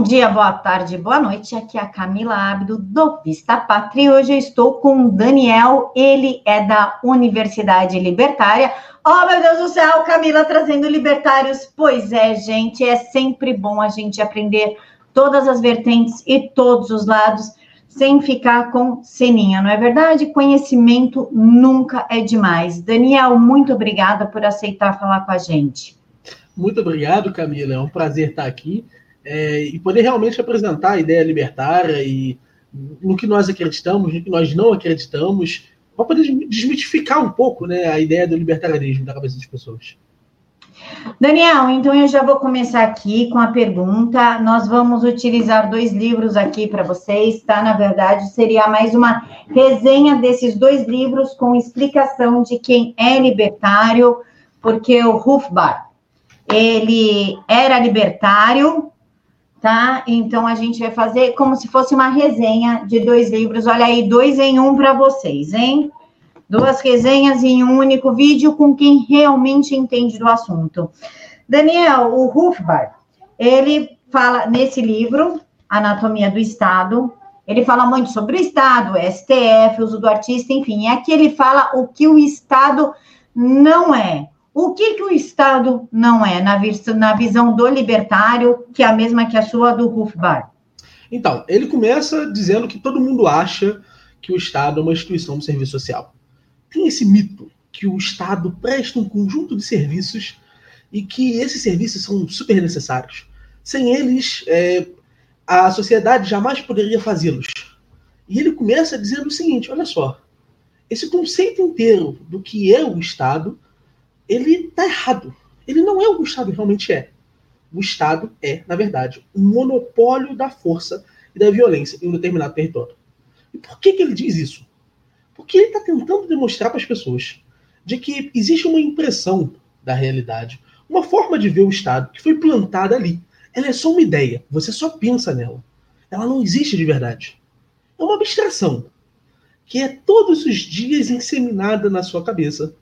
Bom dia, boa tarde, boa noite. Aqui é a Camila Abdo do Vista Pátria. E hoje eu estou com o Daniel, ele é da Universidade Libertária. Oh, meu Deus do céu, Camila trazendo libertários. Pois é, gente, é sempre bom a gente aprender todas as vertentes e todos os lados sem ficar com ceninha, não é verdade? Conhecimento nunca é demais. Daniel, muito obrigada por aceitar falar com a gente. Muito obrigado, Camila. É um prazer estar aqui é, e poder realmente apresentar a ideia libertária e no que nós acreditamos, no que nós não acreditamos, para poder desmitificar um pouco né, a ideia do libertarianismo da cabeça das pessoas. Daniel, então eu já vou começar aqui com a pergunta. Nós vamos utilizar dois livros aqui para vocês, tá? Na verdade, seria mais uma resenha desses dois livros com explicação de quem é libertário, porque o Hufbar, ele era libertário, tá? Então a gente vai fazer como se fosse uma resenha de dois livros. Olha aí, dois em um para vocês, hein? Duas resenhas em um único vídeo com quem realmente entende do assunto. Daniel, o Hufbar, ele fala nesse livro, Anatomia do Estado, ele fala muito sobre o Estado, STF, uso do artista, enfim, é que ele fala o que o Estado não é. O que, que o Estado não é, na, na visão do libertário, que é a mesma que a sua do Hufbar? Então, ele começa dizendo que todo mundo acha que o Estado é uma instituição de serviço social. Tem esse mito que o Estado presta um conjunto de serviços e que esses serviços são super necessários. Sem eles, é, a sociedade jamais poderia fazê-los. E ele começa dizendo o seguinte: olha só, esse conceito inteiro do que é o Estado ele está errado. Ele não é o que o Estado realmente é. O Estado é, na verdade, um monopólio da força e da violência em um determinado território. E por que, que ele diz isso? Porque ele está tentando demonstrar para as pessoas de que existe uma impressão da realidade, uma forma de ver o Estado que foi plantada ali. Ela é só uma ideia, você só pensa nela. Ela não existe de verdade. É uma abstração que é todos os dias inseminada na sua cabeça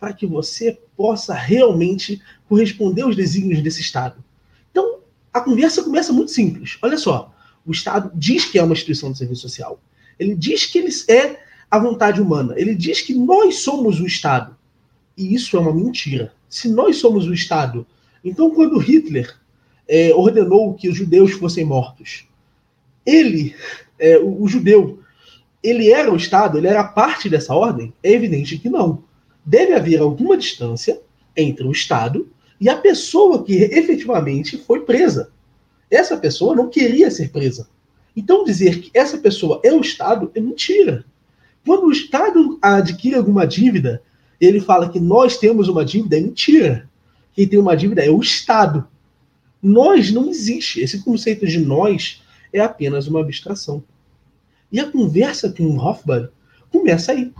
para que você possa realmente corresponder aos desígnios desse Estado. Então, a conversa começa muito simples. Olha só, o Estado diz que é uma instituição de serviço social. Ele diz que ele é a vontade humana. Ele diz que nós somos o Estado. E isso é uma mentira. Se nós somos o Estado, então quando Hitler é, ordenou que os judeus fossem mortos, ele, é, o, o judeu, ele era o Estado, ele era parte dessa ordem? É evidente que não deve haver alguma distância entre o Estado e a pessoa que efetivamente foi presa. Essa pessoa não queria ser presa. Então, dizer que essa pessoa é o Estado é mentira. Quando o Estado adquire alguma dívida, ele fala que nós temos uma dívida, é mentira. Quem tem uma dívida é o Estado. Nós não existe. Esse conceito de nós é apenas uma abstração. E a conversa com o Hofbauer começa aí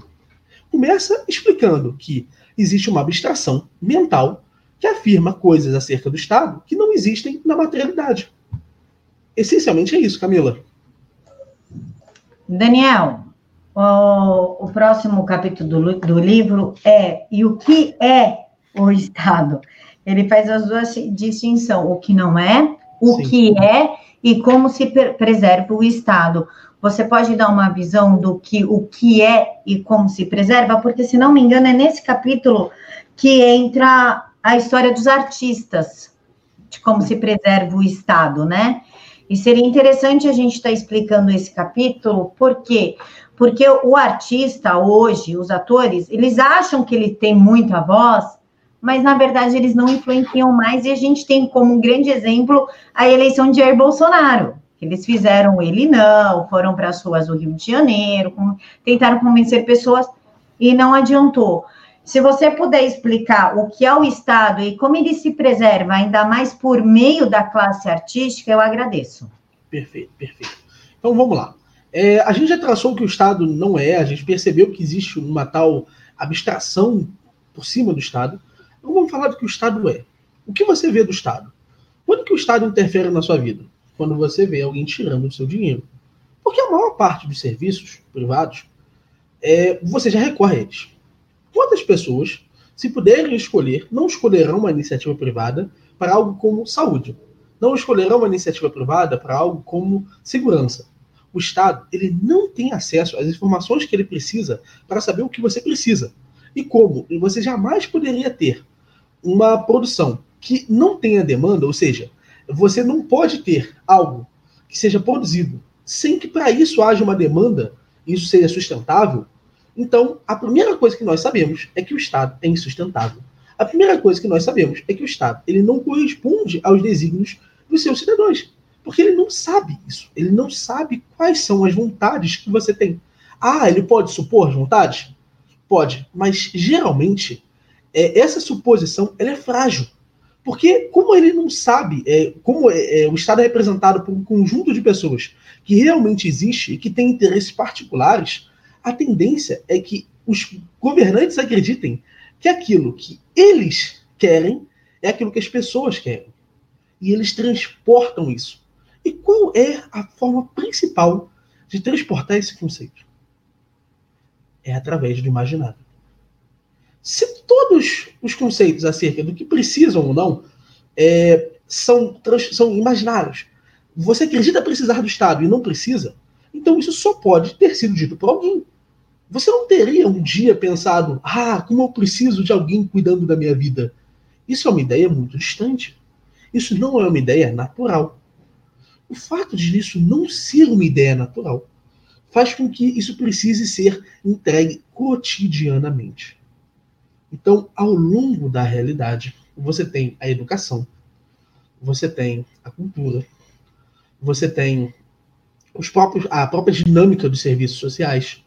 começa explicando que existe uma abstração mental que afirma coisas acerca do Estado que não existem na materialidade. Essencialmente é isso, Camila. Daniel, o, o próximo capítulo do, do livro é E o que é o Estado? Ele faz as duas distinções, o que não é, o Sim. que é e como se preserva o Estado. Você pode dar uma visão do que o que é e como se preserva? Porque, se não me engano, é nesse capítulo que entra a história dos artistas, de como se preserva o Estado, né? E seria interessante a gente estar tá explicando esse capítulo, por quê? Porque o artista hoje, os atores, eles acham que ele tem muita voz, mas na verdade eles não influenciam mais, e a gente tem como um grande exemplo a eleição de Jair Bolsonaro. Eles fizeram ele não, foram para as ruas do Rio de Janeiro, com, tentaram convencer pessoas e não adiantou. Se você puder explicar o que é o Estado e como ele se preserva, ainda mais por meio da classe artística, eu agradeço. Perfeito, perfeito. Então vamos lá. É, a gente já traçou que o Estado não é, a gente percebeu que existe uma tal abstração por cima do Estado. Então vamos falar do que o Estado é. O que você vê do Estado? Quando que o Estado interfere na sua vida? quando você vê alguém tirando o seu dinheiro. Porque a maior parte dos serviços privados, é, você já recorre a eles. Quantas pessoas, se puderem escolher, não escolherão uma iniciativa privada para algo como saúde? não escolherão uma iniciativa privada para algo como segurança. O Estado ele não tem acesso às informações que ele precisa para saber o que você precisa. E como e você jamais poderia ter uma produção que não tenha demanda, ou seja, você não pode ter algo que seja produzido sem que para isso haja uma demanda, isso seja sustentável. Então, a primeira coisa que nós sabemos é que o Estado é insustentável. A primeira coisa que nós sabemos é que o Estado ele não corresponde aos desígnios dos seus cidadãos. Porque ele não sabe isso. Ele não sabe quais são as vontades que você tem. Ah, ele pode supor vontades? Pode. Mas, geralmente, é, essa suposição ela é frágil. Porque, como ele não sabe, é, como é, é, o Estado é representado por um conjunto de pessoas que realmente existe e que tem interesses particulares, a tendência é que os governantes acreditem que aquilo que eles querem é aquilo que as pessoas querem e eles transportam isso. E qual é a forma principal de transportar esse conceito? É através do imaginário. Se todos os conceitos acerca do que precisam ou não é, são, são imaginários, você acredita precisar do Estado e não precisa, então isso só pode ter sido dito por alguém. Você não teria um dia pensado, ah, como eu preciso de alguém cuidando da minha vida. Isso é uma ideia muito distante. Isso não é uma ideia natural. O fato de isso não ser uma ideia natural faz com que isso precise ser entregue cotidianamente. Então, ao longo da realidade, você tem a educação, você tem a cultura, você tem os próprios, a própria dinâmica dos serviços sociais,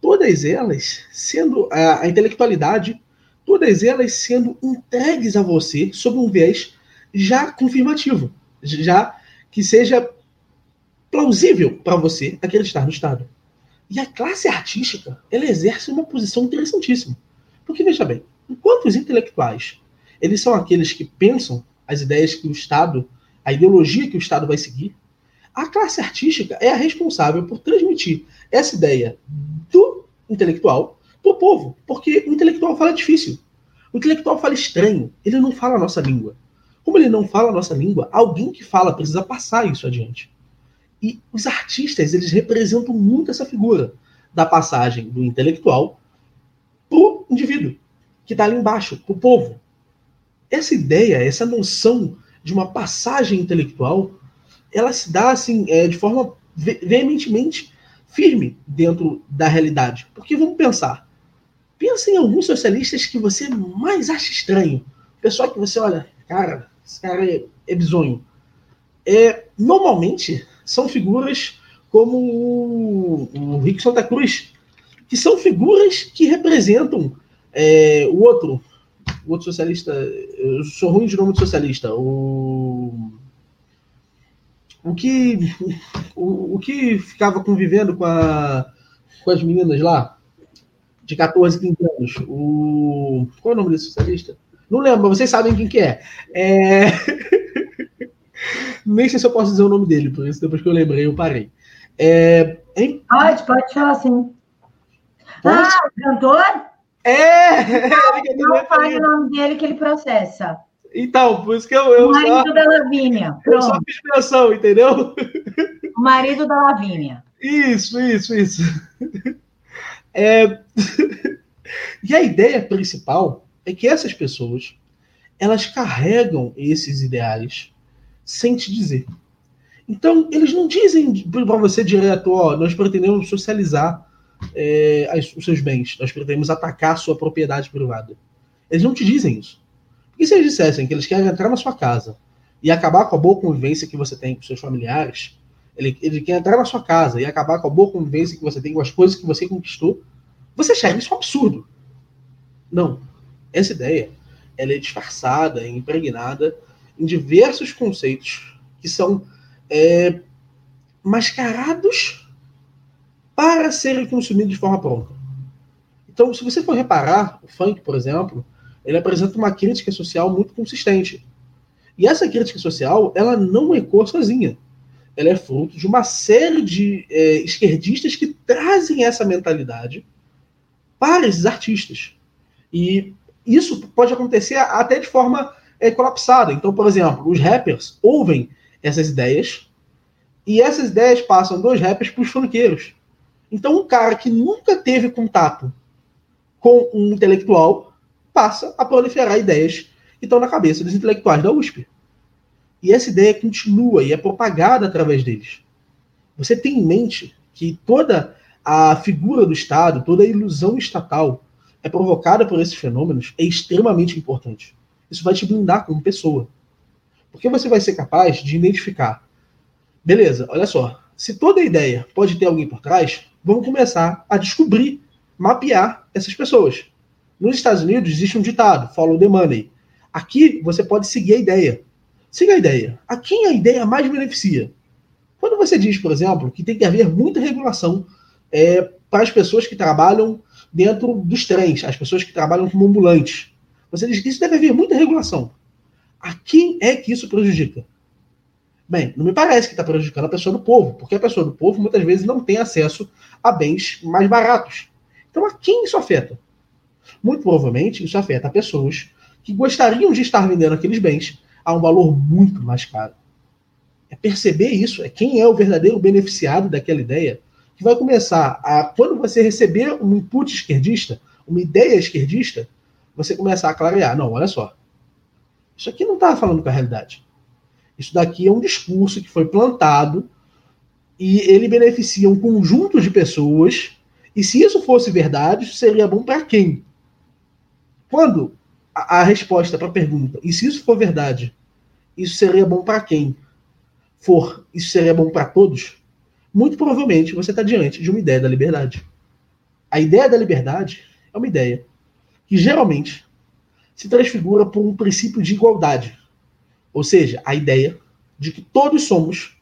todas elas sendo a, a intelectualidade, todas elas sendo entregues a você sob um viés já confirmativo, já que seja plausível para você acreditar no Estado. E a classe artística, ela exerce uma posição interessantíssima. Porque, veja bem, enquanto os intelectuais, eles são aqueles que pensam as ideias que o Estado, a ideologia que o Estado vai seguir, a classe artística é a responsável por transmitir essa ideia do intelectual para o povo. Porque o intelectual fala difícil. O intelectual fala estranho. Ele não fala a nossa língua. Como ele não fala a nossa língua, alguém que fala precisa passar isso adiante. E os artistas, eles representam muito essa figura da passagem do intelectual o indivíduo, que está ali embaixo, o povo. Essa ideia, essa noção de uma passagem intelectual, ela se dá assim, é, de forma veementemente firme dentro da realidade. Porque vamos pensar. Pensa em alguns socialistas que você mais acha estranho. Pessoal que você olha, cara, esse cara é, é bizonho. É, normalmente, são figuras como o, o Rick Santa Cruz, que são figuras que representam é, o outro, o outro socialista. Eu sou ruim de nome de socialista. O, o que o, o que ficava convivendo com, a, com as meninas lá de 14, 15 anos. O qual é o nome desse socialista? Não lembro, vocês sabem quem que é. é... Nem sei se eu posso dizer o nome dele, por isso depois que eu lembrei, eu parei. É... Pode, pode falar sim. Pode? Ah, cantor? É! Não, não fale o nome dele que ele processa. Então, por isso que eu. eu o marido só, da Lavínia. Pronto. Eu só fiz menção, entendeu? O marido da Lavínia. Isso, isso, isso. É... e a ideia principal é que essas pessoas elas carregam esses ideais sem te dizer. Então, eles não dizem para você direto, ó, nós pretendemos socializar é, as, os seus bens, nós pretendemos atacar sua propriedade privada. Eles não te dizem isso. E se eles dissessem que eles querem entrar na sua casa e acabar com a boa convivência que você tem com seus familiares, ele, ele quer entrar na sua casa e acabar com a boa convivência que você tem com as coisas que você conquistou, você acharia isso um absurdo. Não. Essa ideia ela é disfarçada, impregnada em diversos conceitos que são é, mascarados para serem consumidos de forma pronta. Então, se você for reparar, o funk, por exemplo, ele apresenta uma crítica social muito consistente. E essa crítica social, ela não ecoa sozinha. Ela é fruto de uma série de é, esquerdistas que trazem essa mentalidade para esses artistas. E isso pode acontecer até de forma é colapsada. Então, por exemplo, os rappers ouvem essas ideias e essas ideias passam dos rappers para os funkeiros. Então, um cara que nunca teve contato com um intelectual passa a proliferar ideias que estão na cabeça dos intelectuais da USP. E essa ideia continua e é propagada através deles. Você tem em mente que toda a figura do Estado, toda a ilusão estatal é provocada por esses fenômenos é extremamente importante. Isso vai te blindar como pessoa. Porque você vai ser capaz de identificar. Beleza, olha só. Se toda ideia pode ter alguém por trás, vamos começar a descobrir, mapear essas pessoas. Nos Estados Unidos existe um ditado, follow the money. Aqui você pode seguir a ideia. Siga a ideia. A quem a ideia mais beneficia? Quando você diz, por exemplo, que tem que haver muita regulação é, para as pessoas que trabalham dentro dos trens, as pessoas que trabalham como ambulantes, você diz que isso deve haver muita regulação. A quem é que isso prejudica? Bem, não me parece que está prejudicando a pessoa do povo, porque a pessoa do povo muitas vezes não tem acesso a bens mais baratos. Então, a quem isso afeta? Muito provavelmente isso afeta pessoas que gostariam de estar vendendo aqueles bens a um valor muito mais caro. É perceber isso, é quem é o verdadeiro beneficiado daquela ideia, que vai começar a, quando você receber um input esquerdista, uma ideia esquerdista, você começar a clarear. Não, olha só. Isso aqui não está falando com a realidade. Isso daqui é um discurso que foi plantado e ele beneficia um conjunto de pessoas. E se isso fosse verdade, isso seria bom para quem? Quando a, a resposta para a pergunta, e se isso for verdade, isso seria bom para quem? For, isso seria bom para todos? Muito provavelmente você está diante de uma ideia da liberdade. A ideia da liberdade é uma ideia que geralmente se transfigura por um princípio de igualdade. Ou seja, a ideia de que todos somos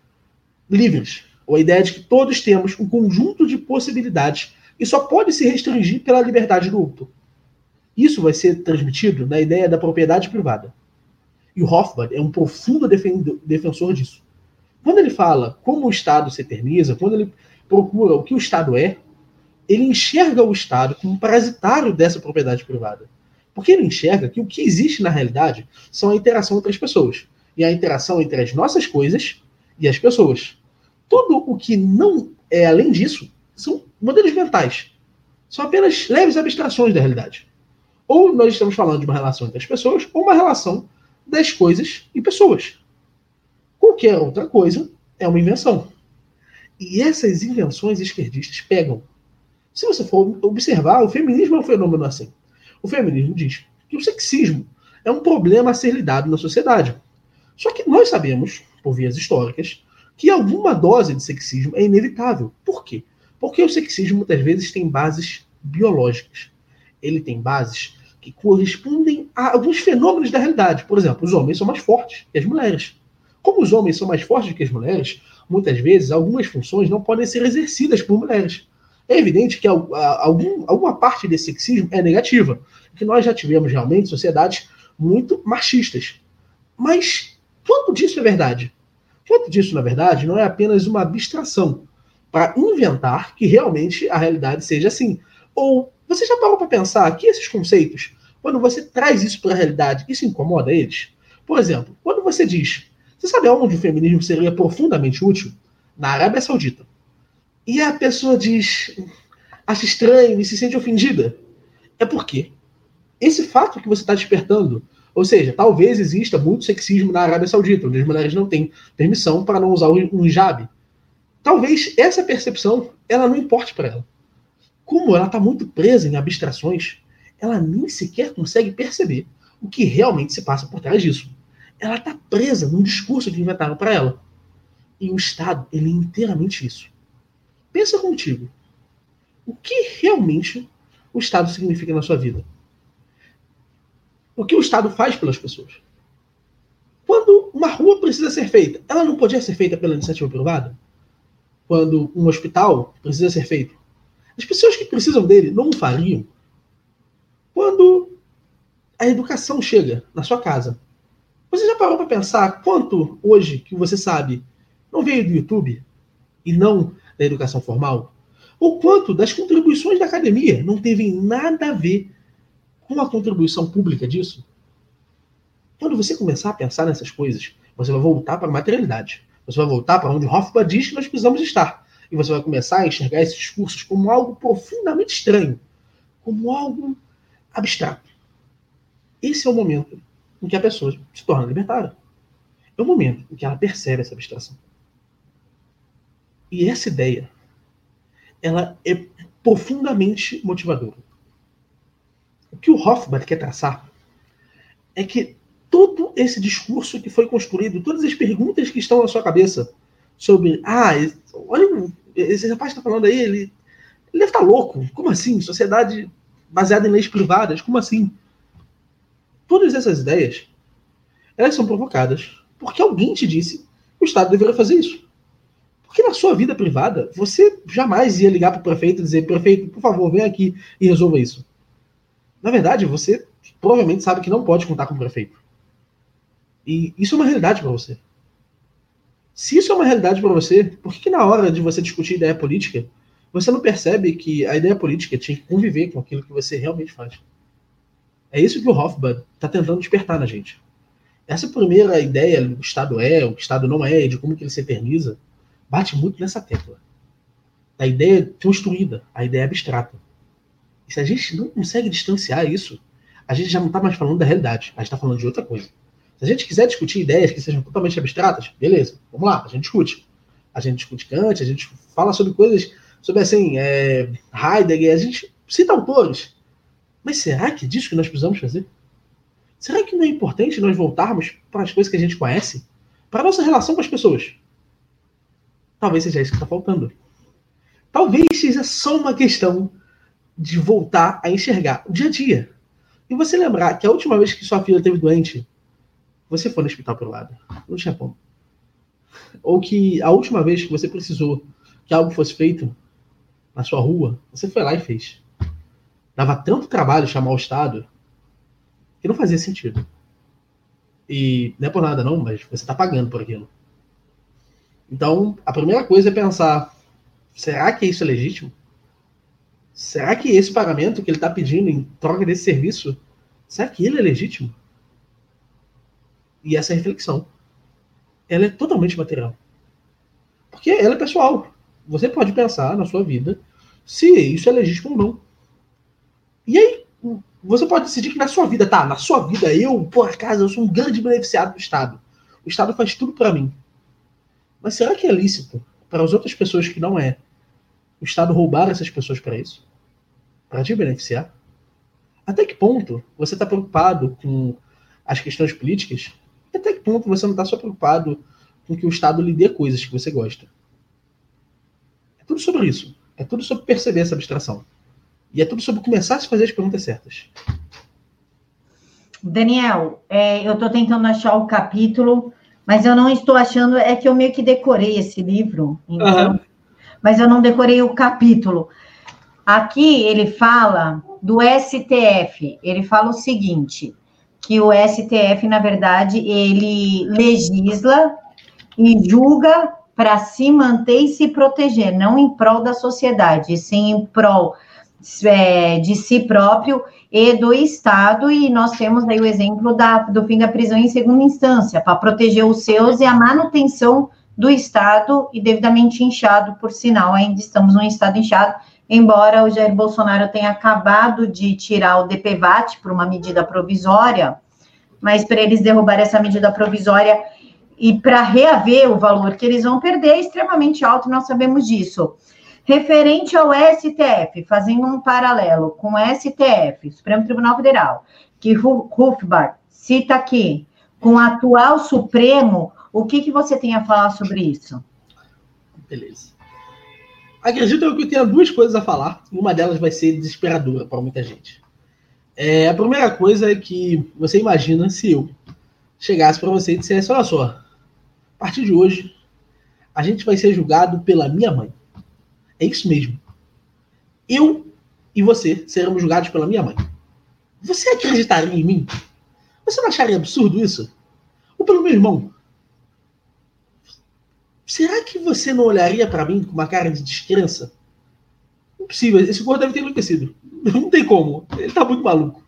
livres, ou a ideia de que todos temos um conjunto de possibilidades e só pode se restringir pela liberdade do outro. Isso vai ser transmitido na ideia da propriedade privada. E o Hoffman é um profundo defensor disso. Quando ele fala como o Estado se eterniza, quando ele procura o que o Estado é, ele enxerga o Estado como parasitário dessa propriedade privada. Porque ele enxerga que o que existe na realidade são a interação entre as pessoas. E a interação entre as nossas coisas e as pessoas. Tudo o que não é além disso são modelos mentais. São apenas leves abstrações da realidade. Ou nós estamos falando de uma relação entre as pessoas, ou uma relação das coisas e pessoas. Qualquer outra coisa é uma invenção. E essas invenções esquerdistas pegam. Se você for observar, o feminismo é um fenômeno assim. O feminismo diz que o sexismo é um problema a ser lidado na sociedade. Só que nós sabemos, por vias históricas, que alguma dose de sexismo é inevitável. Por quê? Porque o sexismo muitas vezes tem bases biológicas. Ele tem bases que correspondem a alguns fenômenos da realidade. Por exemplo, os homens são mais fortes que as mulheres. Como os homens são mais fortes que as mulheres, muitas vezes algumas funções não podem ser exercidas por mulheres. É evidente que algum, alguma parte desse sexismo é negativa, que nós já tivemos realmente sociedades muito machistas. Mas quanto disso é verdade? Quanto disso, na verdade, não é apenas uma abstração para inventar que realmente a realidade seja assim? Ou você já parou para pensar que esses conceitos, quando você traz isso para a realidade, isso incomoda eles? Por exemplo, quando você diz você sabe aonde o feminismo seria profundamente útil? Na Arábia Saudita. E a pessoa diz, acha estranho e se sente ofendida. É porque esse fato que você está despertando, ou seja, talvez exista muito sexismo na Arábia Saudita, onde as mulheres não têm permissão para não usar um hijab. Talvez essa percepção ela não importe para ela. Como ela está muito presa em abstrações, ela nem sequer consegue perceber o que realmente se passa por trás disso ela está presa num discurso que inventaram para ela. E o Estado, ele é inteiramente isso. Pensa contigo. O que realmente o Estado significa na sua vida? O que o Estado faz pelas pessoas? Quando uma rua precisa ser feita, ela não podia ser feita pela iniciativa privada? Quando um hospital precisa ser feito, as pessoas que precisam dele não o fariam? Quando a educação chega na sua casa, você já parou para pensar quanto hoje que você sabe não veio do YouTube e não da educação formal? Ou quanto das contribuições da academia não teve nada a ver com a contribuição pública disso? Quando você começar a pensar nessas coisas, você vai voltar para a materialidade. Você vai voltar para onde Hoffman diz que nós precisamos estar. E você vai começar a enxergar esses discursos como algo profundamente estranho, como algo abstrato. Esse é o momento em que a pessoa se torna libertada. É o momento em que ela percebe essa abstração. E essa ideia, ela é profundamente motivadora. O que o Hoffman quer traçar é que todo esse discurso que foi construído, todas as perguntas que estão na sua cabeça sobre, ah, olha, esse rapaz está falando aí, ele, ele deve estar tá louco. Como assim? Sociedade baseada em leis privadas? Como assim? Todas essas ideias, elas são provocadas porque alguém te disse que o Estado deveria fazer isso. Porque na sua vida privada, você jamais ia ligar para o prefeito e dizer, prefeito, por favor, vem aqui e resolva isso. Na verdade, você provavelmente sabe que não pode contar com o prefeito. E isso é uma realidade para você. Se isso é uma realidade para você, por que, que, na hora de você discutir ideia política, você não percebe que a ideia política tinha que conviver com aquilo que você realmente faz? É isso que o Hofbauer está tentando despertar na gente. Essa primeira ideia do Estado é, o Estado não é, de como que ele se eterniza, bate muito nessa tecla. A ideia construída, a ideia abstrata. E se a gente não consegue distanciar isso, a gente já não está mais falando da realidade, a gente está falando de outra coisa. Se a gente quiser discutir ideias que sejam totalmente abstratas, beleza, vamos lá, a gente discute. A gente discute Kant, a gente fala sobre coisas, sobre assim, é, Heidegger, a gente cita autores. Mas será que é disso que nós precisamos fazer? Será que não é importante nós voltarmos para as coisas que a gente conhece? Para a nossa relação com as pessoas? Talvez seja isso que está faltando. Talvez seja só uma questão de voltar a enxergar o dia a dia. E você lembrar que a última vez que sua filha esteve doente, você foi no hospital pelo lado. Não tinha como. Ou que a última vez que você precisou que algo fosse feito na sua rua, você foi lá e fez. Dava tanto trabalho chamar o Estado que não fazia sentido. E não é por nada não, mas você está pagando por aquilo. Então, a primeira coisa é pensar: será que isso é legítimo? Será que esse pagamento que ele está pedindo em troca desse serviço, será que ele é legítimo? E essa reflexão, ela é totalmente material. Porque ela é pessoal. Você pode pensar na sua vida se isso é legítimo ou não. E aí, você pode decidir que na sua vida, tá, na sua vida, eu, por acaso, eu sou um grande beneficiado do Estado. O Estado faz tudo para mim. Mas será que é lícito para as outras pessoas que não é o Estado roubar essas pessoas para isso? Para te beneficiar? Até que ponto você está preocupado com as questões políticas até que ponto você não está só preocupado com que o Estado lhe dê coisas que você gosta? É tudo sobre isso. É tudo sobre perceber essa abstração. E é tudo sobre começar a se fazer as perguntas certas. Daniel, é, eu estou tentando achar o capítulo, mas eu não estou achando. É que eu meio que decorei esse livro, então, uhum. mas eu não decorei o capítulo. Aqui ele fala do STF. Ele fala o seguinte: que o STF, na verdade, ele legisla e julga para se manter e se proteger, não em prol da sociedade, sim em prol é, de si próprio e do Estado, e nós temos aí o exemplo da, do fim da prisão em segunda instância, para proteger os seus e a manutenção do Estado e devidamente inchado, por sinal, ainda estamos num Estado inchado, embora o Jair Bolsonaro tenha acabado de tirar o DPVAT por uma medida provisória, mas para eles derrubar essa medida provisória e para reaver o valor que eles vão perder é extremamente alto, nós sabemos disso. Referente ao STF, fazendo um paralelo com o STF, Supremo Tribunal Federal, que Hufbart cita aqui, com o atual Supremo, o que, que você tem a falar sobre isso? Beleza. Acredito que eu tenha duas coisas a falar. Uma delas vai ser desesperadora para muita gente. É, a primeira coisa é que você imagina se eu chegasse para você e dissesse: Olha só, a partir de hoje, a gente vai ser julgado pela minha mãe. É isso mesmo. Eu e você seremos julgados pela minha mãe. Você acreditaria em mim? Você não acharia absurdo isso? Ou pelo meu irmão? Será que você não olharia para mim com uma cara de descrença? Impossível. Esse corpo deve ter enlouquecido. Não tem como. Ele tá muito maluco.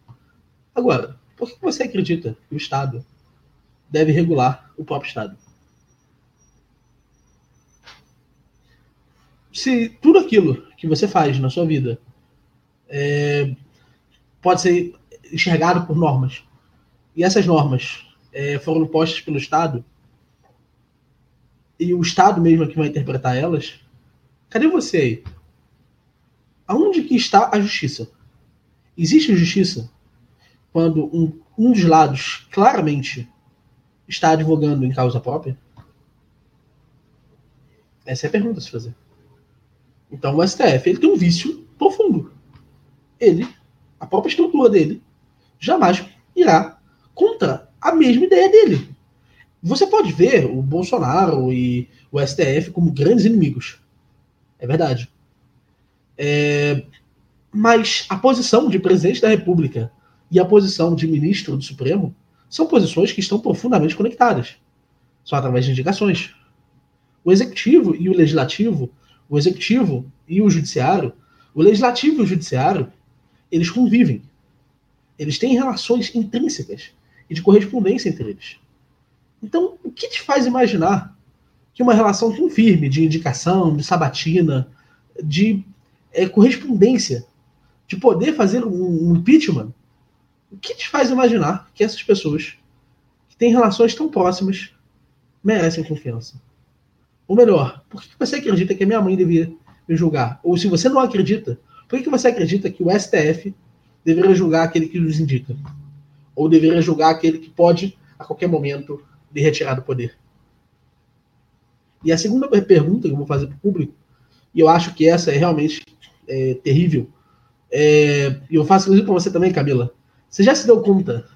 Agora, por que você acredita que o Estado deve regular o próprio Estado. Se tudo aquilo que você faz na sua vida é, pode ser enxergado por normas, e essas normas é, foram postas pelo Estado, e o Estado mesmo é que vai interpretar elas, cadê você aí? Aonde que está a justiça? Existe justiça quando um, um dos lados claramente está advogando em causa própria? Essa é a pergunta a se fazer. Então o STF ele tem um vício profundo. Ele, a própria estrutura dele, jamais irá contra a mesma ideia dele. Você pode ver o Bolsonaro e o STF como grandes inimigos. É verdade. É, mas a posição de presidente da República e a posição de ministro do Supremo são posições que estão profundamente conectadas. Só através de indicações. O executivo e o legislativo, o executivo e o judiciário, o legislativo e o judiciário, eles convivem. Eles têm relações intrínsecas e de correspondência entre eles. Então, o que te faz imaginar que uma relação tão firme de indicação, de sabatina, de é, correspondência, de poder fazer um, um impeachment, o que te faz imaginar que essas pessoas que têm relações tão próximas merecem confiança? Ou melhor, por que você acredita que a minha mãe devia me julgar? Ou se você não acredita, por que você acredita que o STF deveria julgar aquele que nos indica? Ou deveria julgar aquele que pode, a qualquer momento, lhe retirar do poder? E a segunda pergunta que eu vou fazer para o público, e eu acho que essa é realmente é, terrível, é, e eu faço isso para você também, Camila. Você já se deu conta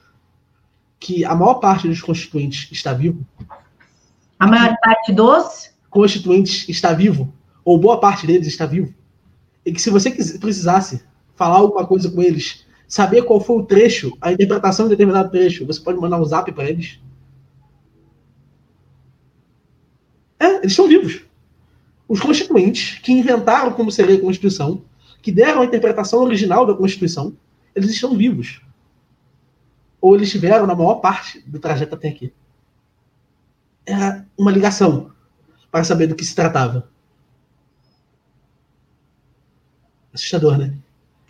que a maior parte dos constituintes está vivo? A maior parte dos? Constituintes está vivo, ou boa parte deles está vivo. E que se você precisasse falar alguma coisa com eles, saber qual foi o trecho, a interpretação de determinado trecho, você pode mandar um zap para eles. É, eles estão vivos. Os constituintes que inventaram como seria a Constituição, que deram a interpretação original da Constituição, eles estão vivos. Ou eles estiveram na maior parte do trajeto até aqui. Era uma ligação para saber do que se tratava. Assustador, né?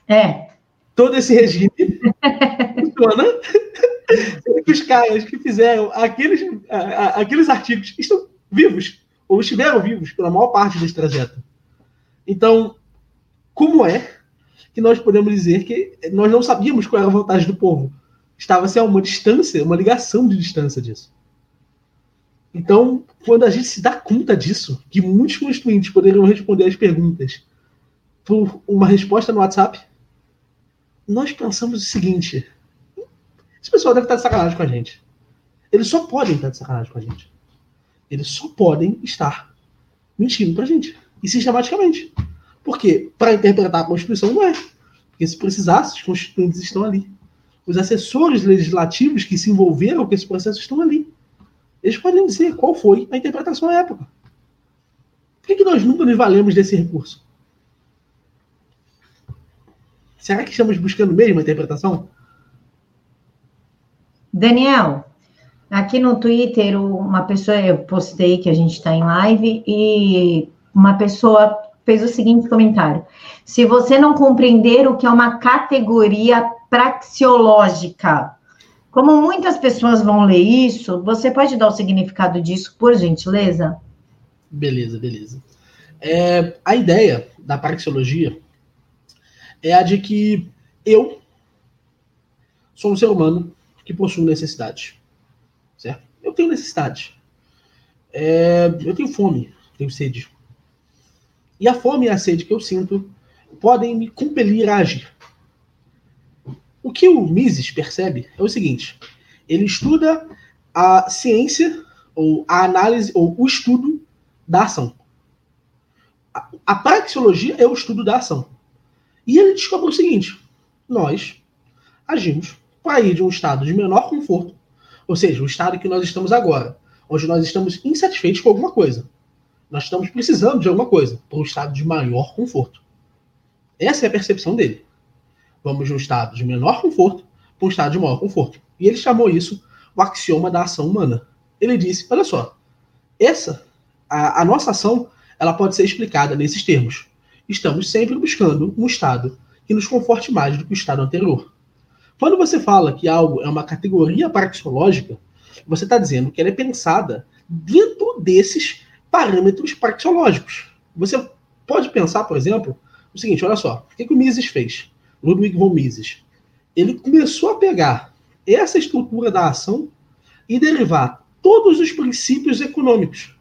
É. Todo esse regime funciona. Os caras que fizeram aqueles, aqueles artigos estão vivos, ou estiveram vivos pela maior parte desse trajeto. Então, como é que nós podemos dizer que nós não sabíamos qual era a vontade do povo? Estava-se a uma distância, uma ligação de distância disso. Então, quando a gente se dá conta disso, que muitos constituintes poderiam responder as perguntas por uma resposta no WhatsApp, nós pensamos o seguinte: esse pessoal deve estar de sacanagem com a gente. Eles só podem estar de sacanagem com a gente. Eles só podem estar mentindo pra gente. E sistematicamente. Porque para interpretar a Constituição não é. Porque se precisasse, os constituintes estão ali. Os assessores legislativos que se envolveram com esse processo estão ali. Eles podem dizer qual foi a interpretação à época. Por que, que nós nunca nos valemos desse recurso? Será que estamos buscando mesmo a interpretação? Daniel, Aqui no Twitter, uma pessoa, eu postei que a gente está em live, e uma pessoa fez o seguinte comentário: se você não compreender o que é uma categoria praxeológica, como muitas pessoas vão ler isso, você pode dar o significado disso, por gentileza? Beleza, beleza. É, a ideia da praxeologia é a de que eu sou um ser humano que possui necessidades certo? Eu tenho necessidade. É, eu tenho fome, tenho sede. E a fome e a sede que eu sinto podem me compelir a agir. O que o Mises percebe é o seguinte: ele estuda a ciência, ou a análise, ou o estudo da ação. A, praxeologia é o estudo da ação. E ele descobre o seguinte: nós agimos para ir de um estado de menor conforto ou seja, o estado que nós estamos agora, onde nós estamos insatisfeitos com alguma coisa. Nós estamos precisando de alguma coisa, para um estado de maior conforto. Essa é a percepção dele. Vamos de um estado de menor conforto para um estado de maior conforto. E ele chamou isso o axioma da ação humana. Ele disse: olha só, essa, a, a nossa ação, ela pode ser explicada nesses termos. Estamos sempre buscando um estado que nos conforte mais do que o estado anterior. Quando você fala que algo é uma categoria praxeológica, você está dizendo que ela é pensada dentro desses parâmetros praxeológicos. Você pode pensar, por exemplo, o seguinte: olha só, o que, que o Mises fez? Ludwig von Mises. Ele começou a pegar essa estrutura da ação e derivar todos os princípios econômicos,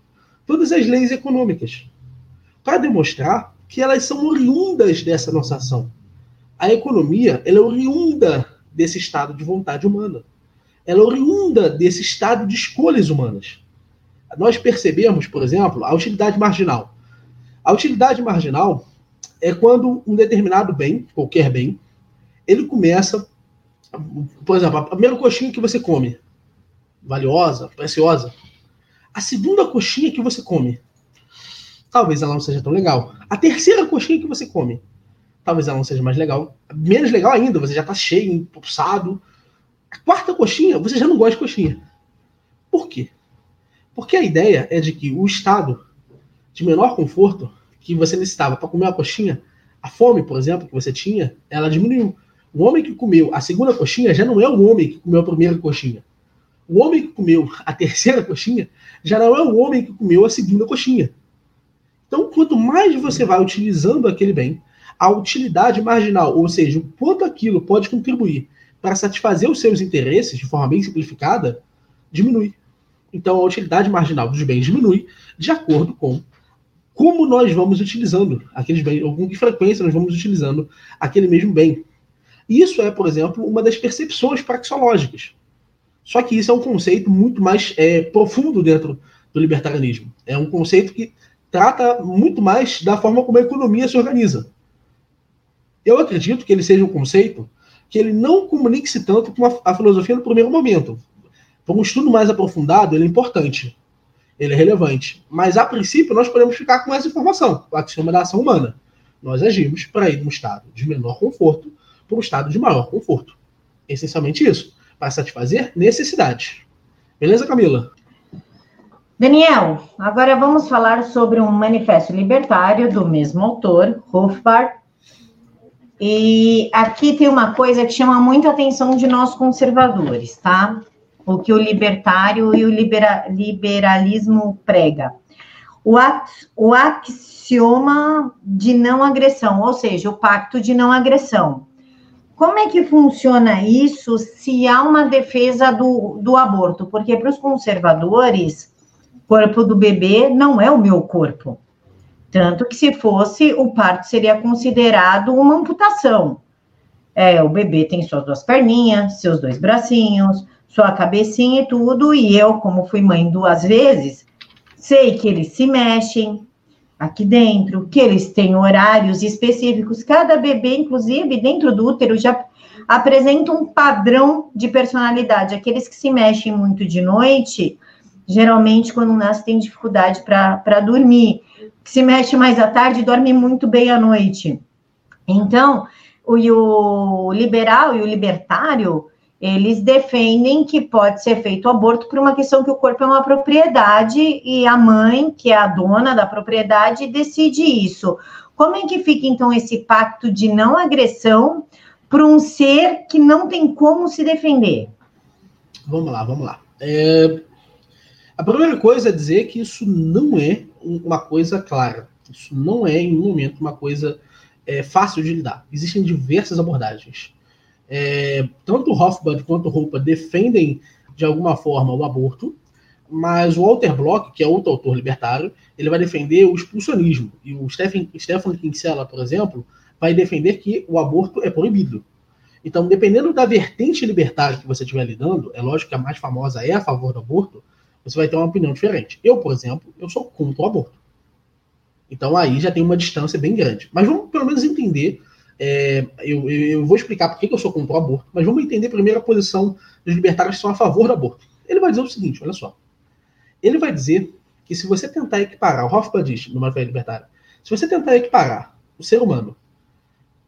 todas as leis econômicas, para demonstrar que elas são oriundas dessa nossa ação. A economia ela é oriunda desse estado de vontade humana. Ela é oriunda desse estado de escolhas humanas. Nós percebemos, por exemplo, a utilidade marginal. A utilidade marginal é quando um determinado bem, qualquer bem, ele começa, por exemplo, a primeira coxinha que você come, valiosa, preciosa. A segunda coxinha que você come, talvez ela não seja tão legal. A terceira coxinha que você come, talvez ela não seja mais legal. Menos legal ainda, você já está cheio, impulsado. A quarta coxinha, você já não gosta de coxinha. Por quê? Porque a ideia é de que o estado de menor conforto que você necessitava para comer uma coxinha, a fome, por exemplo, que você tinha, ela diminuiu. O homem que comeu a segunda coxinha já não é o homem que comeu a primeira coxinha. O homem que comeu a terceira coxinha já não é o homem que comeu a segunda coxinha. Então, quanto mais você vai utilizando aquele bem, a utilidade marginal, ou seja, o quanto aquilo pode contribuir para satisfazer os seus interesses de forma bem simplificada, diminui. Então, a utilidade marginal dos bens diminui de acordo com como nós vamos utilizando aqueles bens, ou com que frequência nós vamos utilizando aquele mesmo bem. Isso é, por exemplo, uma das percepções praxeológicas. Só que isso é um conceito muito mais é, profundo dentro do libertarianismo. É um conceito que trata muito mais da forma como a economia se organiza. Eu acredito que ele seja um conceito que ele não comunique-se tanto com a, a, filosofia no primeiro momento. Para um estudo mais aprofundado, ele é importante, ele é relevante. Mas, a princípio, nós podemos ficar com essa informação, o axioma da ação humana. Nós agimos para ir de um estado de menor conforto para um estado de maior conforto. Essencialmente isso para satisfazer necessidades. Beleza, Camila? Daniel, agora vamos falar sobre um manifesto libertário do mesmo autor, Rothbard. E aqui tem uma coisa que chama muito a atenção de nós conservadores, tá? O que o libertário e o libera liberalismo prega. O, o axioma de não agressão, ou seja, o pacto de não agressão. Como é que funciona isso se há uma defesa do, do aborto? Porque para os conservadores, corpo do bebê não é o meu corpo. Tanto que se fosse, o parto seria considerado uma amputação. É, o bebê tem suas duas perninhas, seus dois bracinhos, sua cabecinha e tudo, e eu, como fui mãe duas vezes, sei que eles se mexem, aqui dentro, que eles têm horários específicos. Cada bebê, inclusive, dentro do útero, já apresenta um padrão de personalidade. Aqueles que se mexem muito de noite, geralmente, quando nasce, tem dificuldade para dormir. Que se mexe mais à tarde, dorme muito bem à noite. Então, o, o liberal e o libertário eles defendem que pode ser feito aborto por uma questão que o corpo é uma propriedade e a mãe, que é a dona da propriedade, decide isso. Como é que fica então esse pacto de não agressão para um ser que não tem como se defender? Vamos lá, vamos lá. É... A primeira coisa é dizer que isso não é uma coisa clara. Isso não é, em nenhum momento, uma coisa é, fácil de lidar. Existem diversas abordagens. É, tanto Hofbauer quanto Roupa defendem de alguma forma o aborto, mas o Walter Block, que é outro autor libertário, ele vai defender o expulsionismo. E o Stephen, Stefan Kinsella, por exemplo, vai defender que o aborto é proibido. Então, dependendo da vertente libertária que você estiver lidando, é lógico que a mais famosa é a favor do aborto, você vai ter uma opinião diferente. Eu, por exemplo, eu sou contra o aborto. Então aí já tem uma distância bem grande. Mas vamos pelo menos entender é, eu, eu, vou explicar por que eu sou contra o aborto, mas vamos entender primeiro a posição dos libertários que são a favor do aborto. Ele vai dizer o seguinte: olha só. Ele vai dizer que se você tentar equiparar, o Hofbauer diz no Manifesto Libertário, se você tentar equiparar o ser humano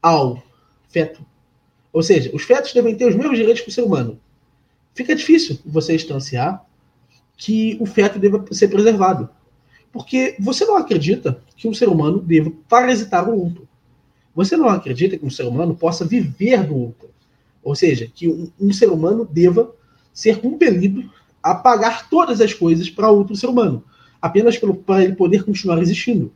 ao feto, ou seja, os fetos devem ter os mesmos direitos que o ser humano, fica difícil você instanciar que o feto deva ser preservado. Porque você não acredita que um ser humano deva parasitar o outro. Você não acredita que um ser humano possa viver do outro. Ou seja, que um, um ser humano deva ser compelido a pagar todas as coisas para outro ser humano, apenas para ele poder continuar existindo.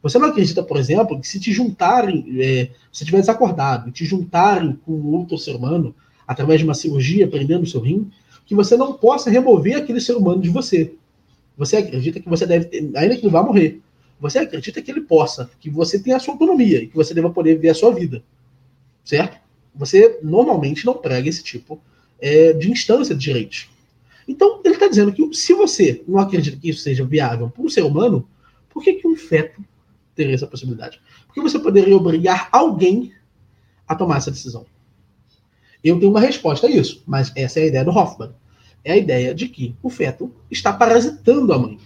Você não acredita, por exemplo, que se te juntarem, é, se estiver desacordado, te juntarem com outro ser humano, através de uma cirurgia, prendendo o seu rim, que você não possa remover aquele ser humano de você. Você acredita que você deve, ter, ainda que não vá morrer, você acredita que ele possa, que você tenha a sua autonomia e que você deva poder viver a sua vida. Certo? Você normalmente não prega esse tipo é, de instância de direitos. Então, ele está dizendo que se você não acredita que isso seja viável para um ser humano, por que, que um feto teria essa possibilidade? Porque você poderia obrigar alguém a tomar essa decisão. Eu tenho uma resposta a isso, mas essa é a ideia do Hoffman. É a ideia de que o feto está parasitando a mãe.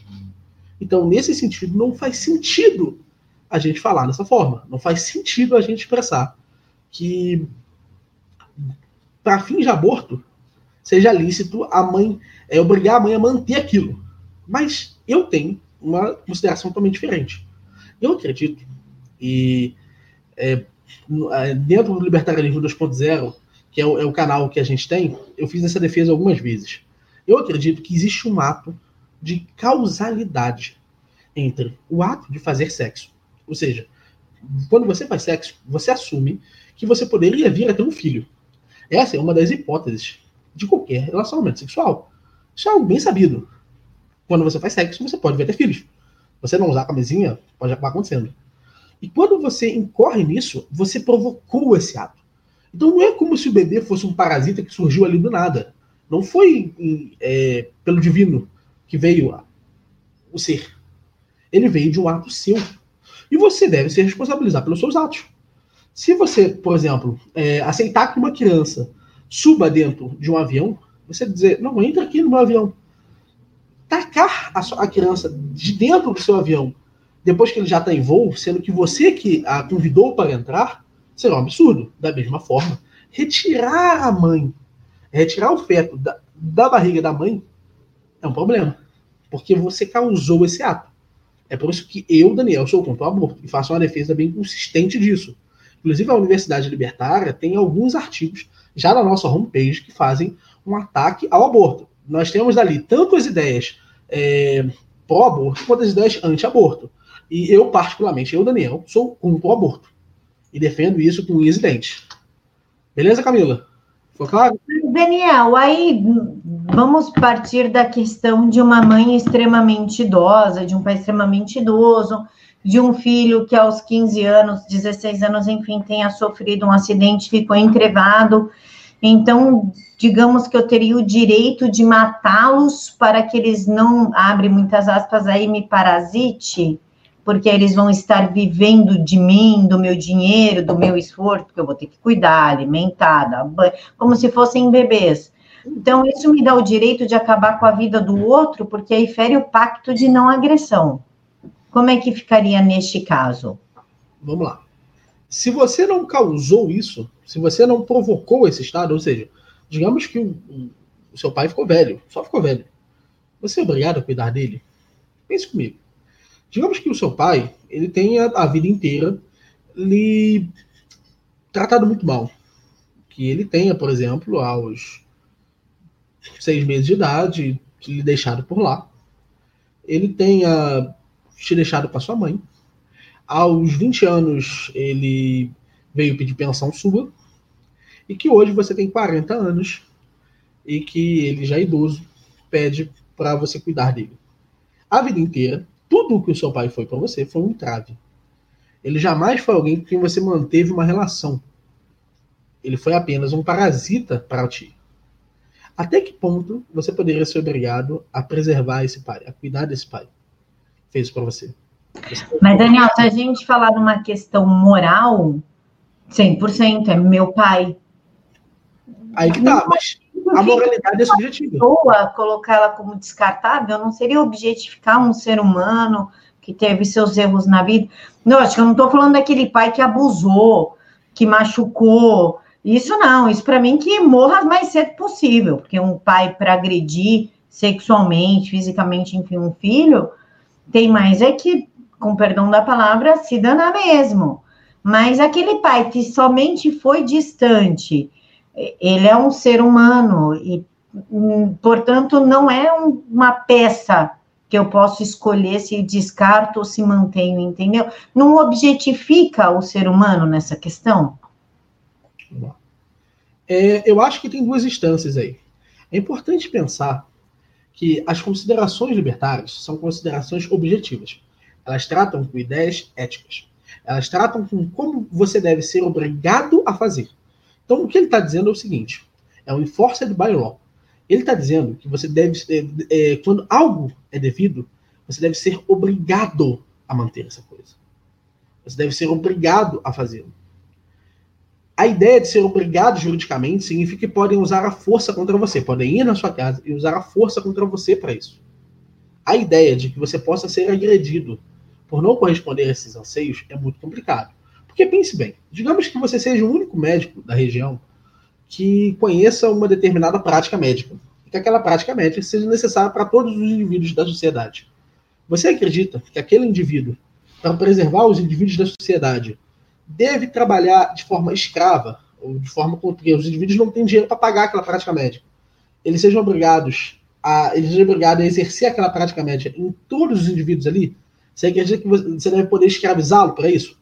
Então, nesse sentido, não faz sentido a gente falar dessa forma. Não faz sentido a gente expressar que, para fins de aborto, seja lícito a mãe é, obrigar a mãe a manter aquilo. Mas eu tenho uma consideração totalmente diferente. Eu acredito, e é, é dentro do Libertarianismo 2.0, que é o, é o canal que a gente tem, eu fiz essa defesa algumas vezes. Eu acredito que existe um ato de causalidade entre o ato de fazer sexo. Ou seja, quando você faz sexo, você assume que você poderia vir a ter um filho. Essa é uma das hipóteses de qualquer relacionamento sexual. Isso é algo bem sabido. Quando você faz sexo, você pode vir a ter filhos. Você não usar a camisinha, pode acabar acontecendo. E quando você incorre nisso, você provocou esse ato. Então não é como se o bebê fosse um parasita que surgiu ali do nada. Não foi é, pelo divino que veio o ser. Ele veio de um ato seu. E você deve se responsabilizar pelos seus atos. Se você, por exemplo, é, aceitar que uma criança suba dentro de um avião, você dizer, não, entra aqui no meu avião. Tacar a, a criança de dentro do seu avião, depois que ele já está em voo, sendo que você que a convidou para entrar, será um absurdo. Da mesma forma, retirar a mãe, retirar o feto da, da barriga da mãe, é um problema. Porque você causou esse ato. É por isso que eu, Daniel, sou contra o aborto e faço uma defesa bem consistente disso. Inclusive, a Universidade Libertária tem alguns artigos já na nossa homepage que fazem um ataque ao aborto. Nós temos ali tanto as ideias é, pró-aborto quanto as ideias anti-aborto. E eu, particularmente, eu, Daniel, sou contra o aborto. E defendo isso com unhas e dentes. Beleza, Camila? Foi claro? Daniel, aí vamos partir da questão de uma mãe extremamente idosa, de um pai extremamente idoso, de um filho que aos 15 anos, 16 anos, enfim, tenha sofrido um acidente, ficou encrevado. Então, digamos que eu teria o direito de matá-los para que eles não, abre muitas aspas aí, me parasite porque eles vão estar vivendo de mim, do meu dinheiro, do meu esforço, que eu vou ter que cuidar, alimentar, dar banho, como se fossem bebês. Então, isso me dá o direito de acabar com a vida do outro, porque aí fere o pacto de não agressão. Como é que ficaria neste caso? Vamos lá. Se você não causou isso, se você não provocou esse estado, ou seja, digamos que o, o seu pai ficou velho, só ficou velho. Você é obrigado a cuidar dele? Pense comigo. Digamos que o seu pai, ele tenha a vida inteira lhe tratado muito mal. Que ele tenha, por exemplo, aos seis meses de idade, lhe deixado por lá. Ele tenha te deixado com a sua mãe. Aos 20 anos, ele veio pedir pensão sua. E que hoje você tem 40 anos e que ele já é idoso pede para você cuidar dele. A vida inteira, tudo o que o seu pai foi para você foi um entrave. Ele jamais foi alguém com quem você manteve uma relação. Ele foi apenas um parasita para ti. Até que ponto você poderia ser obrigado a preservar esse pai, a cuidar desse pai? Fez para você. Mas, Daniel, se a gente falar numa questão moral, 100% é meu pai. Aí que tá, mas a moralidade é subjetiva. Pessoa, colocá-la como descartável não seria objetificar um ser humano que teve seus erros na vida. Não, acho que eu não estou falando daquele pai que abusou, que machucou, Isso não, isso para mim que morra mais cedo possível, porque um pai para agredir sexualmente, fisicamente, enfim, um filho, tem mais é que, com perdão da palavra, se dana mesmo. Mas aquele pai que somente foi distante, ele é um ser humano e, hum, portanto, não é um, uma peça que eu posso escolher se descarto ou se mantenho, entendeu? Não objetifica o ser humano nessa questão? É, eu acho que tem duas instâncias aí. É importante pensar que as considerações libertárias são considerações objetivas. Elas tratam com ideias éticas. Elas tratam com como você deve ser obrigado a fazer. Então, o que ele está dizendo é o seguinte: é um enforced by law. Ele está dizendo que você deve, é, é, quando algo é devido, você deve ser obrigado a manter essa coisa. Você deve ser obrigado a fazê-lo. A ideia de ser obrigado juridicamente significa que podem usar a força contra você, podem ir na sua casa e usar a força contra você para isso. A ideia de que você possa ser agredido por não corresponder a esses anseios é muito complicado. Porque pense bem, digamos que você seja o único médico da região que conheça uma determinada prática médica, e que aquela prática médica seja necessária para todos os indivíduos da sociedade. Você acredita que aquele indivíduo, para preservar os indivíduos da sociedade, deve trabalhar de forma escrava, ou de forma que os indivíduos não têm dinheiro para pagar aquela prática médica? Eles sejam obrigados a, eles sejam obrigados a exercer aquela prática médica em todos os indivíduos ali? Você acredita que você deve poder escravizá-lo para isso?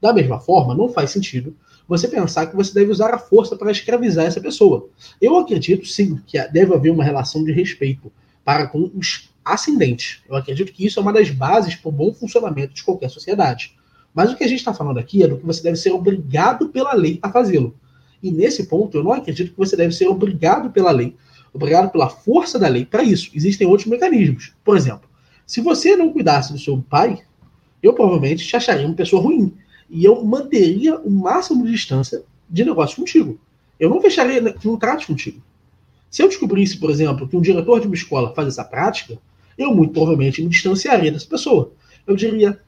Da mesma forma, não faz sentido você pensar que você deve usar a força para escravizar essa pessoa. Eu acredito, sim, que deve haver uma relação de respeito para com os ascendentes. Eu acredito que isso é uma das bases para o bom funcionamento de qualquer sociedade. Mas o que a gente está falando aqui é do que você deve ser obrigado pela lei a fazê-lo. E nesse ponto, eu não acredito que você deve ser obrigado pela lei, obrigado pela força da lei para isso. Existem outros mecanismos. Por exemplo, se você não cuidasse do seu pai, eu provavelmente te acharia uma pessoa ruim e eu manteria o máximo de distância de negócio contigo. Eu não fecharia contratos contigo. Se eu descobrisse, por exemplo, que um diretor de uma escola faz essa prática, eu muito provavelmente me distanciaria dessa pessoa. Eu diria,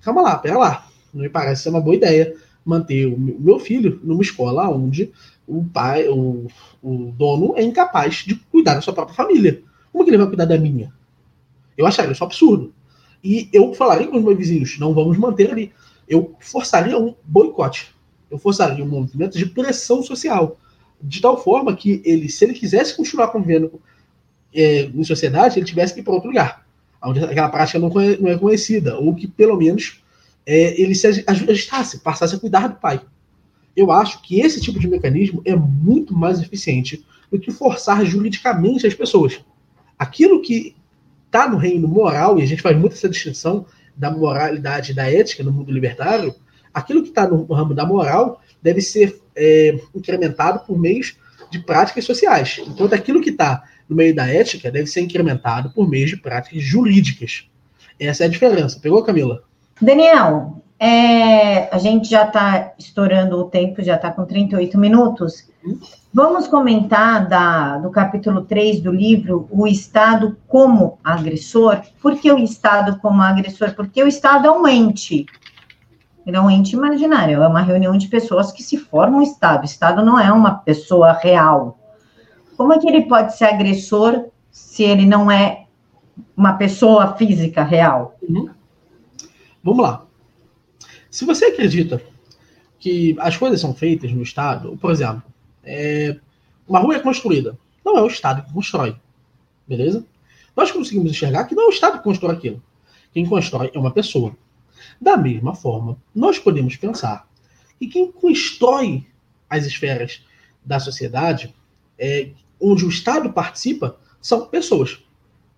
calma lá, pera lá, não me parece ser uma boa ideia manter o meu filho numa escola onde o pai, o, o dono é incapaz de cuidar da sua própria família. Como que ele vai cuidar da minha? Eu acharia isso absurdo. E eu falaria com os meus vizinhos, não vamos manter ali eu forçaria um boicote. Eu forçaria um movimento de pressão social. De tal forma que ele, se ele quisesse continuar convivendo é, em sociedade, ele tivesse que ir para outro lugar, onde aquela prática não, não é conhecida, ou que pelo menos é, ele se ajustasse, passasse a cuidar do pai. Eu acho que esse tipo de mecanismo é muito mais eficiente do que forçar juridicamente as pessoas. Aquilo que está no reino moral, e a gente faz muito essa distinção da moralidade, da ética no mundo libertário, aquilo que está no ramo da moral deve ser é, incrementado por meios de práticas sociais, enquanto aquilo que está no meio da ética deve ser incrementado por meios de práticas jurídicas. Essa é a diferença. Pegou, Camila? Daniel, é, a gente já está estourando o tempo, já está com 38 minutos. Hum? Vamos comentar da, do capítulo 3 do livro, o Estado como agressor. Por que o Estado como agressor? Porque o Estado é um ente. Ele é um ente imaginário, é uma reunião de pessoas que se formam um Estado. O Estado não é uma pessoa real. Como é que ele pode ser agressor se ele não é uma pessoa física real? Uhum. Vamos lá. Se você acredita que as coisas são feitas no Estado, por exemplo, é, uma rua é construída. Não é o Estado que constrói. Beleza? Nós conseguimos enxergar que não é o Estado que constrói aquilo. Quem constrói é uma pessoa. Da mesma forma, nós podemos pensar que quem constrói as esferas da sociedade, é, onde o Estado participa, são pessoas.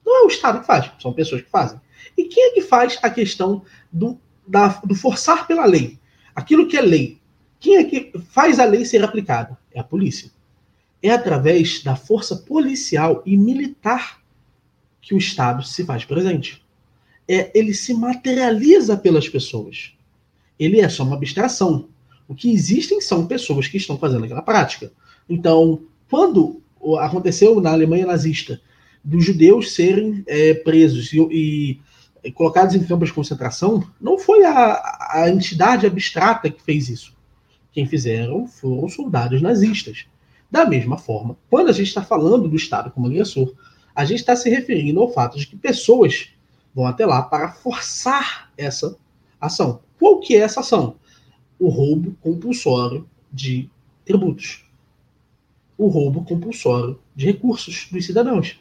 Não é o Estado que faz, são pessoas que fazem. E quem é que faz a questão do, da, do forçar pela lei? Aquilo que é lei, quem é que faz a lei ser aplicada? É a polícia. É através da força policial e militar que o Estado se faz presente. É, ele se materializa pelas pessoas. Ele é só uma abstração. O que existem são pessoas que estão fazendo aquela prática. Então, quando aconteceu na Alemanha nazista dos judeus serem é, presos e, e, colocados em campos de concentração, não foi a, a entidade abstrata que fez isso Quem fizeram foram soldados nazistas. Da mesma forma, quando a gente está falando do Estado como agressor, a gente está se referindo ao fato de que pessoas vão até lá para forçar essa ação. Qual que é essa ação? O roubo compulsório de tributos. O roubo compulsório de recursos dos cidadãos.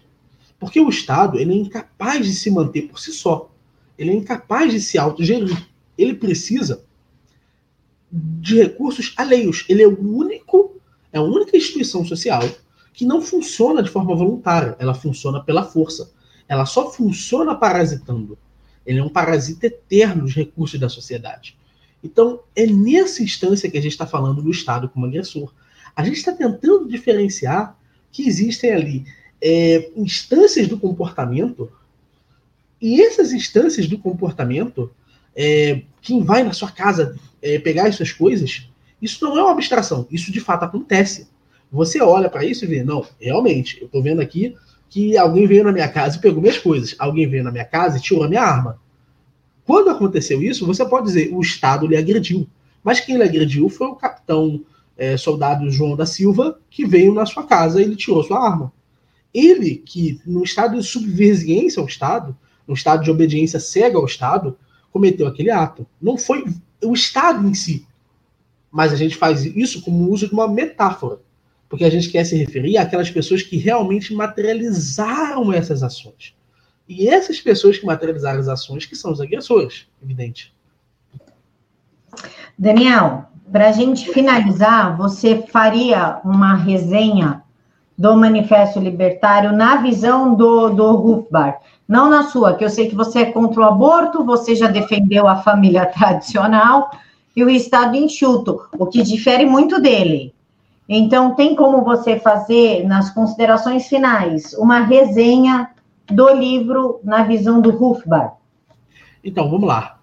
Porque o Estado ele é incapaz de se manter por si só. Ele é incapaz de se autogerir. Ele precisa de recursos alheios. Ele é o único, é a única instituição social que não funciona de forma voluntária. Ela funciona pela força. Ela só funciona parasitando. Ele é um parasita eterno dos recursos da sociedade. Então, é nessa instância que a gente está falando do Estado como agressor. A gente está tentando diferenciar que existem ali é, instâncias do comportamento, e essas instâncias do comportamento, é, quem vai na sua casa é, pegar as suas coisas, isso não é uma abstração, isso de fato acontece. Você olha para isso e vê, não, realmente, eu estou vendo aqui que alguém veio na minha casa e pegou minhas coisas, alguém veio na minha casa e tirou a minha arma. Quando aconteceu isso, você pode dizer, o Estado lhe agrediu. Mas quem lhe agrediu foi o capitão é, soldado João da Silva, que veio na sua casa e ele tirou sua arma. Ele, que no estado de subversiência ao Estado, no estado de obediência cega ao Estado, cometeu aquele ato. Não foi o Estado em si. Mas a gente faz isso como uso de uma metáfora. Porque a gente quer se referir àquelas pessoas que realmente materializaram essas ações. E essas pessoas que materializaram as ações que são os agressores, evidente. Daniel, para a gente finalizar, você faria uma resenha do Manifesto Libertário na visão do, do não na sua, que eu sei que você é contra o aborto, você já defendeu a família tradicional e o Estado enxuto, o que difere muito dele. Então, tem como você fazer, nas considerações finais, uma resenha do livro na visão do Rothbard? Então, vamos lá.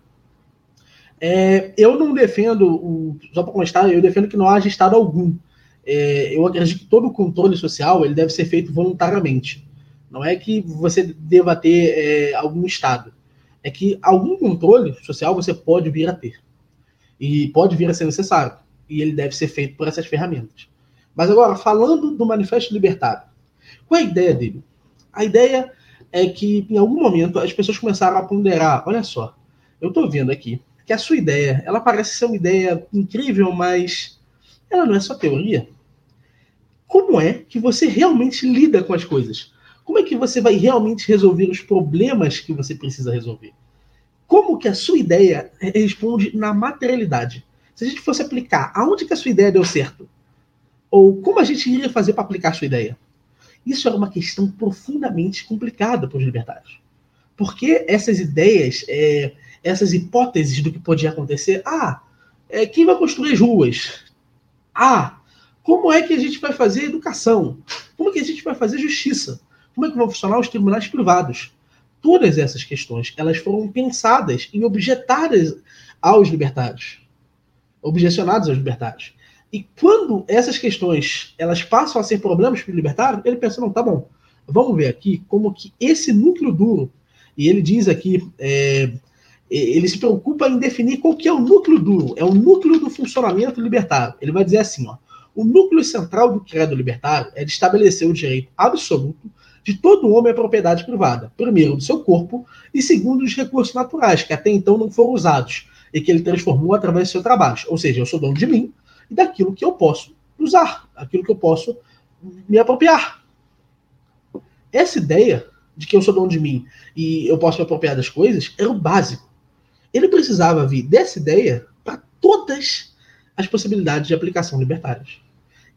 É, eu não defendo, o, só para constar, eu defendo que não haja Estado algum é, eu acredito que todo o controle social ele deve ser feito voluntariamente. Não é que você deva ter é, algum Estado. É que algum controle social você pode vir a ter. E pode vir a ser necessário. E ele deve ser feito por essas ferramentas. Mas agora, falando do Manifesto Libertário, qual é a ideia dele? A ideia é que, em algum momento, as pessoas começaram a ponderar: olha só, eu estou vendo aqui que a sua ideia, ela parece ser uma ideia incrível, mas ela não é só teoria como é que você realmente lida com as coisas? Como é que você vai realmente resolver os problemas que você precisa resolver? Como que a sua ideia responde na materialidade? Se a gente fosse aplicar, aonde que a sua ideia deu certo? Ou como a gente iria fazer para aplicar a sua ideia? Isso era uma questão profundamente complicada para os libertários. Porque essas ideias, é, essas hipóteses do que podia acontecer, ah, é, quem vai construir as ruas? Ah, como é que a gente vai fazer educação? Como é que a gente vai fazer justiça? Como é que vão funcionar os tribunais privados? Todas essas questões, elas foram pensadas e objetadas aos libertários, objecionadas aos libertários. E quando essas questões elas passam a ser problemas para o libertário, ele pensa, não, tá bom, vamos ver aqui como que esse núcleo duro, e ele diz aqui, é, ele se preocupa em definir qual que é o núcleo duro, é o núcleo do funcionamento libertário. Ele vai dizer assim, ó, o núcleo central do credo libertário é de estabelecer o direito absoluto de todo homem à propriedade privada, primeiro do seu corpo e segundo dos recursos naturais, que até então não foram usados e que ele transformou através do seu trabalho. Ou seja, eu sou dono de mim e daquilo que eu posso usar, aquilo que eu posso me apropriar. Essa ideia de que eu sou dono de mim e eu posso me apropriar das coisas era o básico. Ele precisava vir dessa ideia para todas as possibilidades de aplicação libertárias.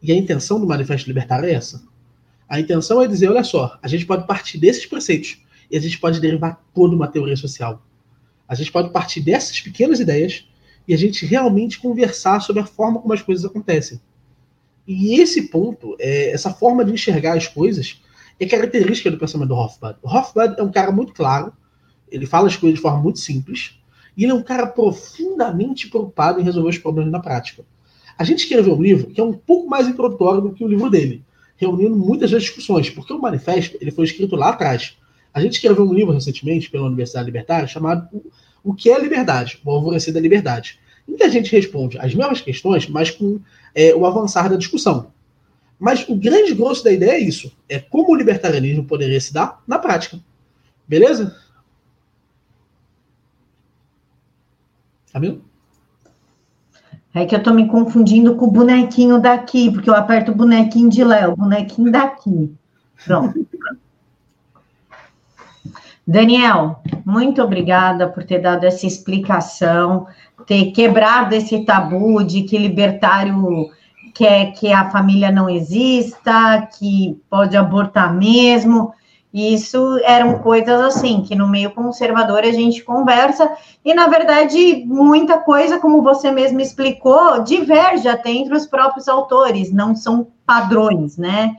E a intenção do Manifesto Libertário é essa. A intenção é dizer, olha só, a gente pode partir desses preceitos e a gente pode derivar toda uma teoria social. A gente pode partir dessas pequenas ideias e a gente realmente conversar sobre a forma como as coisas acontecem. E esse ponto, é, essa forma de enxergar as coisas, é característica do pensamento do Hofbard. O Hofbard é um cara muito claro, ele fala as coisas de forma muito simples, e ele é um cara profundamente preocupado em resolver os problemas na prática. A gente escreveu um livro que é um pouco mais introdutório do que o livro dele, reunindo muitas das discussões, porque o manifesto ele foi escrito lá atrás. A gente escreveu um livro recentemente pela Universidade Libertária chamado O que é Liberdade? O Alvorecer da Liberdade. Muita gente responde as mesmas questões, mas com é, o avançar da discussão. Mas o grande grosso da ideia é isso: é como o libertarianismo poderia se dar na prática. Beleza? Vendo? É que eu tô me confundindo com o bonequinho daqui, porque eu aperto o bonequinho de Léo, o bonequinho daqui. Pronto. Daniel, muito obrigada por ter dado essa explicação, ter quebrado esse tabu de que libertário quer que a família não exista, que pode abortar mesmo. Isso eram coisas assim, que no meio conservador a gente conversa, e na verdade, muita coisa, como você mesmo explicou, diverge até entre os próprios autores, não são padrões, né?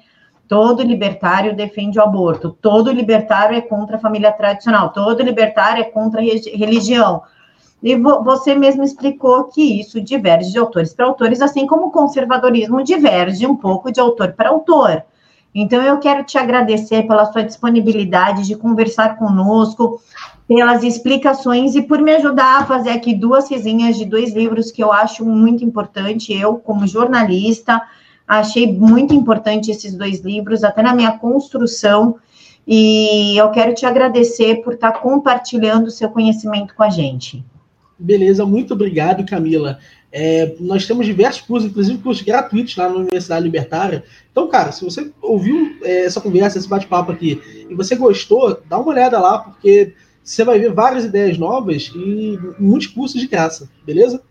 Todo libertário defende o aborto, todo libertário é contra a família tradicional, todo libertário é contra a religião. E você mesmo explicou que isso diverge de autores para autores, assim como o conservadorismo diverge um pouco de autor para autor. Então, eu quero te agradecer pela sua disponibilidade de conversar conosco, pelas explicações e por me ajudar a fazer aqui duas resenhas de dois livros que eu acho muito importante. Eu, como jornalista, achei muito importante esses dois livros, até na minha construção. E eu quero te agradecer por estar compartilhando o seu conhecimento com a gente. Beleza, muito obrigado, Camila. É, nós temos diversos cursos, inclusive cursos gratuitos lá na Universidade Libertária. Então, cara, se você ouviu é, essa conversa, esse bate-papo aqui, e você gostou, dá uma olhada lá, porque você vai ver várias ideias novas e muitos cursos de graça, beleza?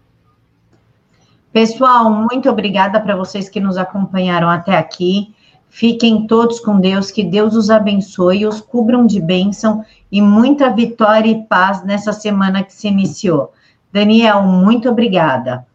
Pessoal, muito obrigada para vocês que nos acompanharam até aqui. Fiquem todos com Deus, que Deus os abençoe, os cubram de bênção e muita vitória e paz nessa semana que se iniciou. Daniel, muito obrigada.